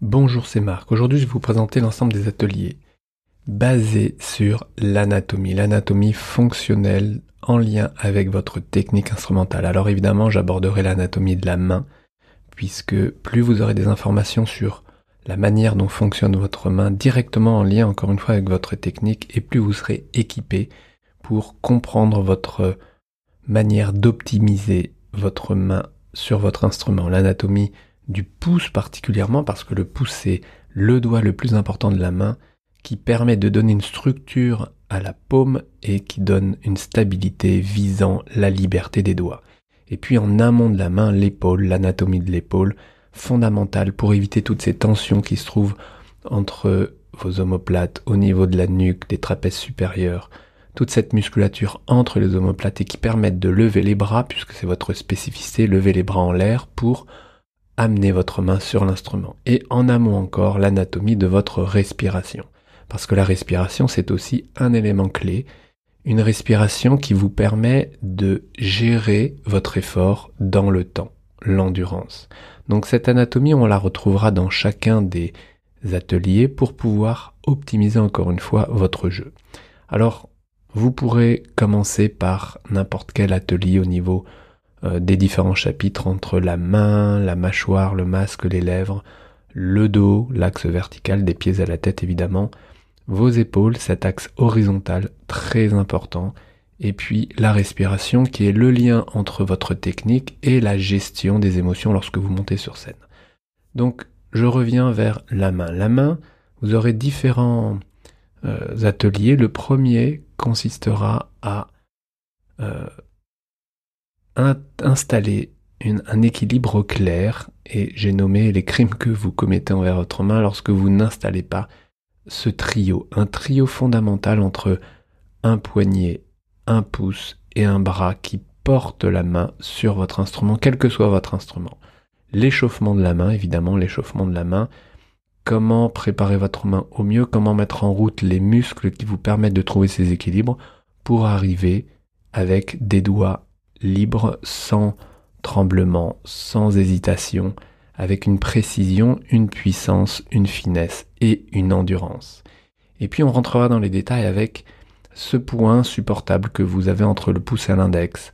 Bonjour, c'est Marc. Aujourd'hui, je vais vous présenter l'ensemble des ateliers basés sur l'anatomie, l'anatomie fonctionnelle en lien avec votre technique instrumentale. Alors évidemment, j'aborderai l'anatomie de la main, puisque plus vous aurez des informations sur la manière dont fonctionne votre main directement en lien encore une fois avec votre technique, et plus vous serez équipé pour comprendre votre manière d'optimiser votre main sur votre instrument. L'anatomie du pouce particulièrement parce que le pouce c'est le doigt le plus important de la main qui permet de donner une structure à la paume et qui donne une stabilité visant la liberté des doigts. Et puis en amont de la main, l'épaule, l'anatomie de l'épaule, fondamentale pour éviter toutes ces tensions qui se trouvent entre vos omoplates, au niveau de la nuque, des trapèzes supérieurs, toute cette musculature entre les omoplates et qui permettent de lever les bras, puisque c'est votre spécificité, lever les bras en l'air pour amenez votre main sur l'instrument. Et en amont encore, l'anatomie de votre respiration. Parce que la respiration, c'est aussi un élément clé. Une respiration qui vous permet de gérer votre effort dans le temps, l'endurance. Donc cette anatomie, on la retrouvera dans chacun des ateliers pour pouvoir optimiser encore une fois votre jeu. Alors, vous pourrez commencer par n'importe quel atelier au niveau euh, des différents chapitres entre la main, la mâchoire, le masque, les lèvres, le dos, l'axe vertical des pieds à la tête évidemment, vos épaules, cet axe horizontal très important, et puis la respiration qui est le lien entre votre technique et la gestion des émotions lorsque vous montez sur scène. Donc je reviens vers la main. La main, vous aurez différents euh, ateliers. Le premier consistera à euh, installer un équilibre clair, et j'ai nommé les crimes que vous commettez envers votre main lorsque vous n'installez pas ce trio, un trio fondamental entre un poignet, un pouce et un bras qui porte la main sur votre instrument, quel que soit votre instrument. L'échauffement de la main, évidemment, l'échauffement de la main, comment préparer votre main au mieux, comment mettre en route les muscles qui vous permettent de trouver ces équilibres pour arriver avec des doigts libre, sans tremblement, sans hésitation, avec une précision, une puissance, une finesse et une endurance. Et puis on rentrera dans les détails avec ce point supportable que vous avez entre le pouce et l'index,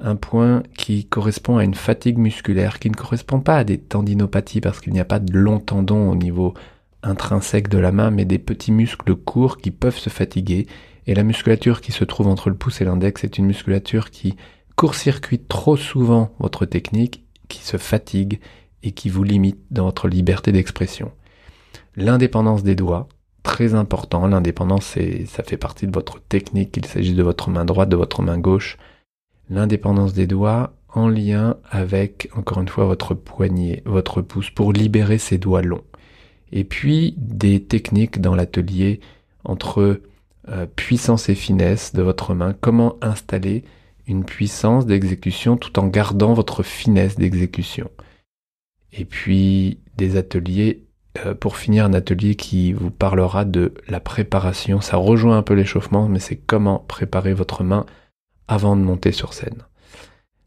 un point qui correspond à une fatigue musculaire, qui ne correspond pas à des tendinopathies parce qu'il n'y a pas de longs tendons au niveau intrinsèque de la main, mais des petits muscles courts qui peuvent se fatiguer. Et la musculature qui se trouve entre le pouce et l'index est une musculature qui court-circuite trop souvent votre technique, qui se fatigue et qui vous limite dans votre liberté d'expression. L'indépendance des doigts, très important, l'indépendance ça fait partie de votre technique, qu'il s'agisse de votre main droite, de votre main gauche. L'indépendance des doigts en lien avec, encore une fois, votre poignet, votre pouce, pour libérer ces doigts longs. Et puis des techniques dans l'atelier entre euh, puissance et finesse de votre main, comment installer une puissance d'exécution tout en gardant votre finesse d'exécution. Et puis des ateliers, euh, pour finir un atelier qui vous parlera de la préparation. Ça rejoint un peu l'échauffement, mais c'est comment préparer votre main avant de monter sur scène.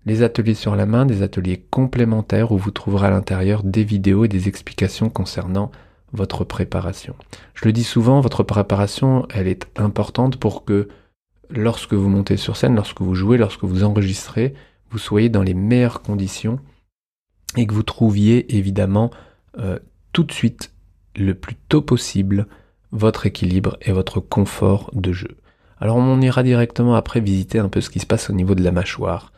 Les ateliers sur la main, des ateliers complémentaires où vous trouverez à l'intérieur des vidéos et des explications concernant votre préparation. Je le dis souvent, votre préparation, elle est importante pour que lorsque vous montez sur scène, lorsque vous jouez, lorsque vous enregistrez, vous soyez dans les meilleures conditions et que vous trouviez évidemment euh, tout de suite, le plus tôt possible, votre équilibre et votre confort de jeu. Alors on ira directement après visiter un peu ce qui se passe au niveau de la mâchoire,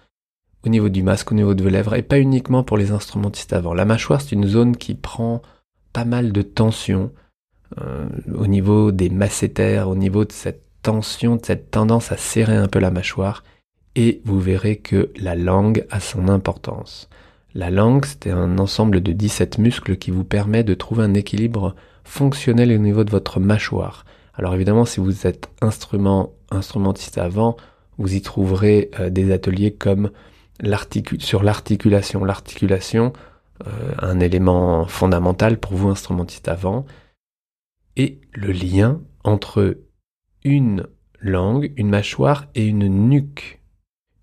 au niveau du masque, au niveau de vos lèvres, et pas uniquement pour les instrumentistes avant. La mâchoire, c'est une zone qui prend pas mal de tension euh, au niveau des masséters, au niveau de cette tension, de cette tendance à serrer un peu la mâchoire, et vous verrez que la langue a son importance. La langue, c'est un ensemble de 17 muscles qui vous permet de trouver un équilibre fonctionnel au niveau de votre mâchoire. Alors évidemment, si vous êtes instrument, instrumentiste avant, vous y trouverez euh, des ateliers comme sur l'articulation. L'articulation, euh, un élément fondamental pour vous, instrumentiste avant, et le lien entre une langue, une mâchoire et une nuque.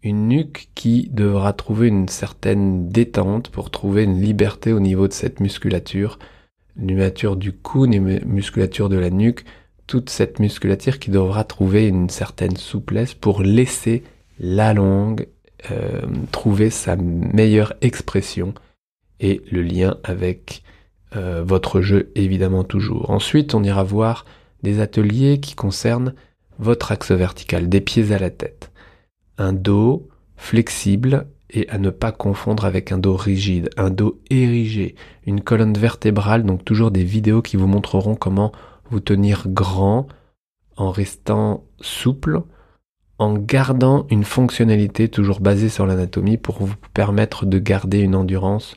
Une nuque qui devra trouver une certaine détente pour trouver une liberté au niveau de cette musculature. musculature du cou, les musculatures de la nuque, toute cette musculature qui devra trouver une certaine souplesse pour laisser la langue euh, trouver sa meilleure expression et le lien avec euh, votre jeu évidemment toujours. Ensuite, on ira voir des ateliers qui concernent votre axe vertical, des pieds à la tête. Un dos flexible et à ne pas confondre avec un dos rigide, un dos érigé, une colonne vertébrale, donc toujours des vidéos qui vous montreront comment vous tenir grand en restant souple, en gardant une fonctionnalité toujours basée sur l'anatomie pour vous permettre de garder une endurance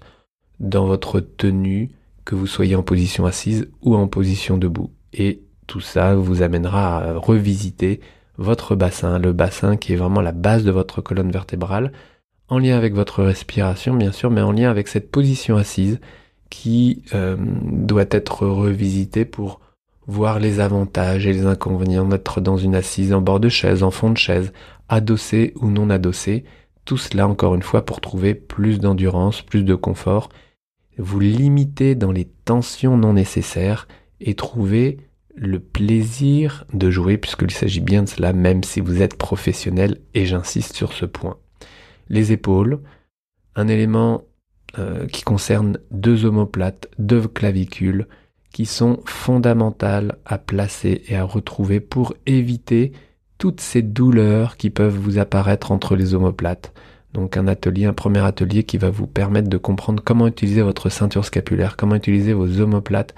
dans votre tenue, que vous soyez en position assise ou en position debout. Tout ça vous amènera à revisiter votre bassin, le bassin qui est vraiment la base de votre colonne vertébrale, en lien avec votre respiration bien sûr, mais en lien avec cette position assise qui euh, doit être revisitée pour voir les avantages et les inconvénients d'être dans une assise en bord de chaise, en fond de chaise, adossé ou non adossé, tout cela encore une fois pour trouver plus d'endurance, plus de confort, vous limiter dans les tensions non nécessaires et trouver le plaisir de jouer puisqu'il s'agit bien de cela même si vous êtes professionnel et j'insiste sur ce point. Les épaules, un élément euh, qui concerne deux omoplates, deux clavicules, qui sont fondamentales à placer et à retrouver pour éviter toutes ces douleurs qui peuvent vous apparaître entre les omoplates. Donc un atelier, un premier atelier qui va vous permettre de comprendre comment utiliser votre ceinture scapulaire, comment utiliser vos omoplates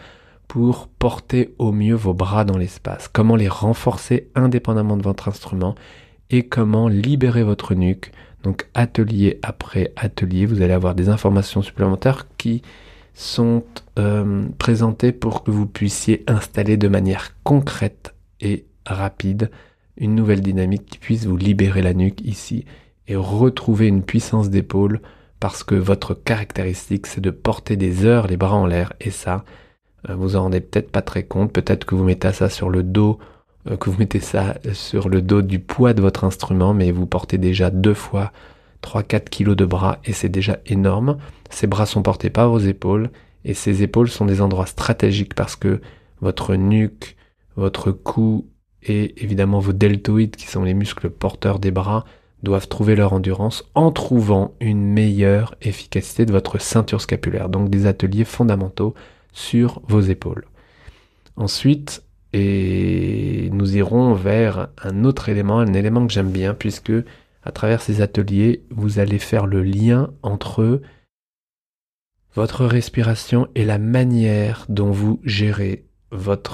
pour porter au mieux vos bras dans l'espace, comment les renforcer indépendamment de votre instrument et comment libérer votre nuque. Donc atelier après atelier, vous allez avoir des informations supplémentaires qui sont euh, présentés pour que vous puissiez installer de manière concrète et rapide une nouvelle dynamique qui puisse vous libérer la nuque ici et retrouver une puissance d'épaule parce que votre caractéristique c'est de porter des heures les bras en l'air et ça vous en rendez peut-être pas très compte, peut-être que vous mettez ça sur le dos, euh, que vous mettez ça sur le dos du poids de votre instrument mais vous portez déjà deux fois 3-4 kilos de bras et c'est déjà énorme. Ces bras sont portés par vos épaules et ces épaules sont des endroits stratégiques parce que votre nuque, votre cou et évidemment vos deltoïdes qui sont les muscles porteurs des bras doivent trouver leur endurance en trouvant une meilleure efficacité de votre ceinture scapulaire. Donc des ateliers fondamentaux sur vos épaules. Ensuite, et nous irons vers un autre élément, un élément que j'aime bien puisque à travers ces ateliers, vous allez faire le lien entre votre respiration et la manière dont vous gérez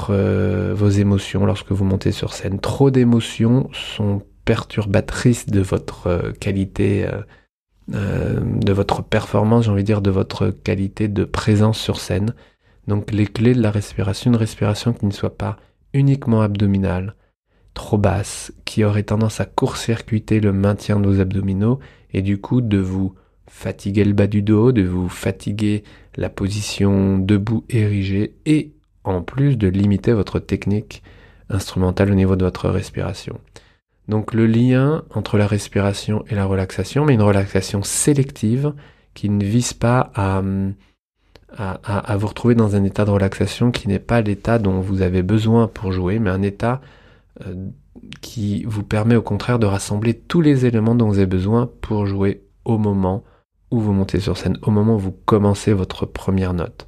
euh, vos émotions lorsque vous montez sur scène. Trop d'émotions sont perturbatrices de votre euh, qualité, euh, de votre performance, j'ai envie de dire, de votre qualité de présence sur scène. Donc les clés de la respiration, une respiration qui ne soit pas uniquement abdominale, trop basse qui aurait tendance à court-circuiter le maintien de vos abdominaux et du coup de vous fatiguer le bas du dos, de vous fatiguer la position debout érigée et en plus de limiter votre technique instrumentale au niveau de votre respiration. Donc le lien entre la respiration et la relaxation, mais une relaxation sélective qui ne vise pas à, à, vous retrouver dans un état de relaxation qui n'est pas l'état dont vous avez besoin pour jouer, mais un état euh, qui vous permet au contraire de rassembler tous les éléments dont vous avez besoin pour jouer au moment où vous montez sur scène, au moment où vous commencez votre première note.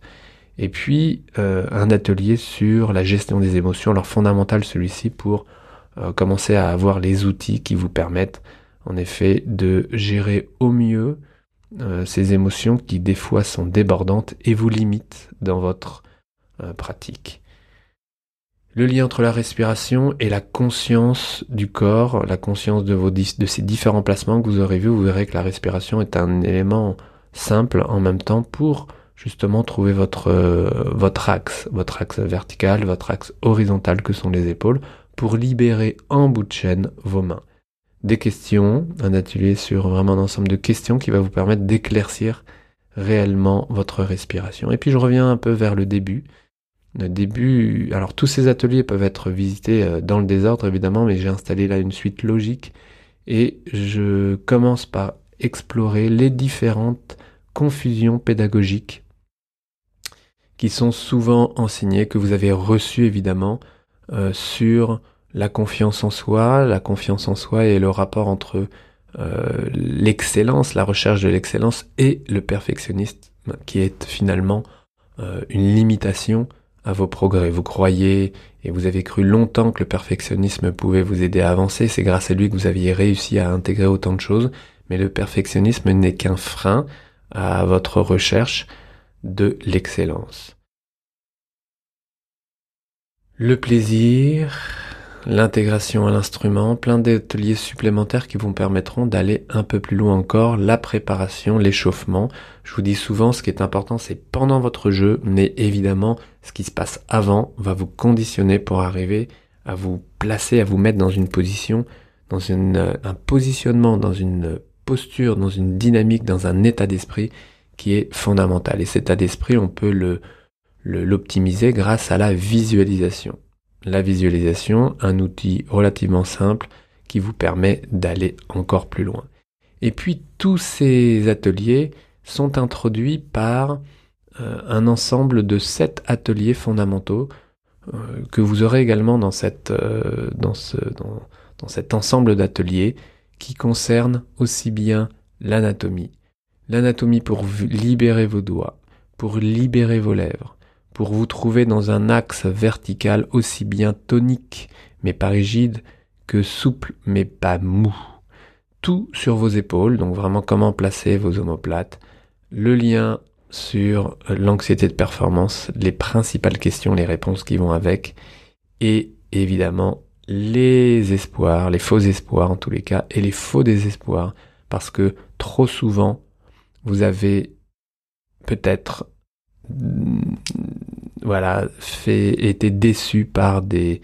Et puis euh, un atelier sur la gestion des émotions, alors fondamental celui-ci pour euh, commencer à avoir les outils qui vous permettent en effet de gérer au mieux ces émotions qui des fois sont débordantes et vous limitent dans votre pratique. Le lien entre la respiration et la conscience du corps, la conscience de, vos, de ces différents placements que vous aurez vus, vous verrez que la respiration est un élément simple en même temps pour justement trouver votre, euh, votre axe, votre axe vertical, votre axe horizontal que sont les épaules, pour libérer en bout de chaîne vos mains. Des questions, un atelier sur vraiment un ensemble de questions qui va vous permettre d'éclaircir réellement votre respiration. Et puis je reviens un peu vers le début le début, alors tous ces ateliers peuvent être visités euh, dans le désordre évidemment, mais j'ai installé là une suite logique et je commence par explorer les différentes confusions pédagogiques qui sont souvent enseignés, que vous avez reçus évidemment, euh, sur la confiance en soi, la confiance en soi et le rapport entre euh, l'excellence, la recherche de l'excellence et le perfectionnisme, qui est finalement euh, une limitation à vos progrès. Vous croyez et vous avez cru longtemps que le perfectionnisme pouvait vous aider à avancer. C'est grâce à lui que vous aviez réussi à intégrer autant de choses. Mais le perfectionnisme n'est qu'un frein à votre recherche de l'excellence. Le plaisir, l'intégration à l'instrument, plein d'ateliers supplémentaires qui vous permettront d'aller un peu plus loin encore, la préparation, l'échauffement. Je vous dis souvent, ce qui est important, c'est pendant votre jeu, mais évidemment, ce qui se passe avant va vous conditionner pour arriver à vous placer, à vous mettre dans une position, dans une, un positionnement, dans une posture, dans une dynamique, dans un état d'esprit qui est fondamental. Et cet état d'esprit, on peut le, l'optimiser grâce à la visualisation la visualisation, un outil relativement simple qui vous permet d'aller encore plus loin. Et puis tous ces ateliers sont introduits par euh, un ensemble de sept ateliers fondamentaux euh, que vous aurez également euh, dans, dans cet ensemble d'ateliers qui concernent aussi bien l'anatomie, l'anatomie pour libérer vos doigts, pour libérer vos lèvres, pour vous trouver dans un axe vertical aussi bien tonique mais pas rigide que souple mais pas mou. Tout sur vos épaules, donc vraiment comment placer vos omoplates, le lien sur l'anxiété de performance, les principales questions, les réponses qui vont avec, et évidemment les espoirs, les faux espoirs en tous les cas, et les faux désespoirs, parce que trop souvent, vous avez peut-être voilà, fait, été déçu par des,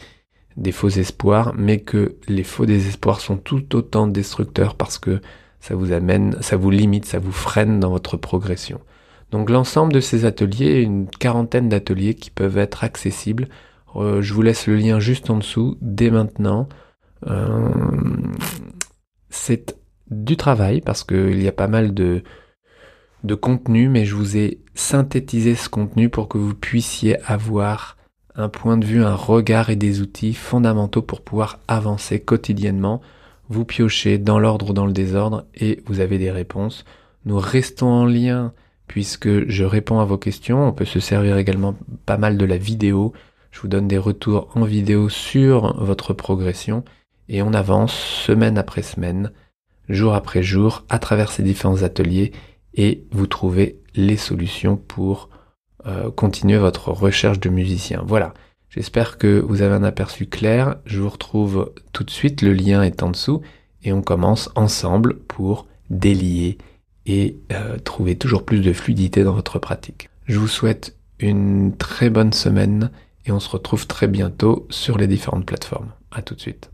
faux espoirs, mais que les faux désespoirs sont tout autant destructeurs parce que ça vous amène, ça vous limite, ça vous freine dans votre progression. Donc l'ensemble de ces ateliers, une quarantaine d'ateliers qui peuvent être accessibles. Euh, je vous laisse le lien juste en dessous dès maintenant. Euh, c'est du travail parce qu'il y a pas mal de, de contenu, mais je vous ai synthétisé ce contenu pour que vous puissiez avoir un point de vue, un regard et des outils fondamentaux pour pouvoir avancer quotidiennement. Vous piochez dans l'ordre ou dans le désordre et vous avez des réponses. Nous restons en lien puisque je réponds à vos questions. On peut se servir également pas mal de la vidéo. Je vous donne des retours en vidéo sur votre progression et on avance semaine après semaine, jour après jour, à travers ces différents ateliers et vous trouvez les solutions pour euh, continuer votre recherche de musicien. Voilà, j'espère que vous avez un aperçu clair. Je vous retrouve tout de suite, le lien est en dessous et on commence ensemble pour délier et euh, trouver toujours plus de fluidité dans votre pratique. Je vous souhaite une très bonne semaine et on se retrouve très bientôt sur les différentes plateformes. À tout de suite.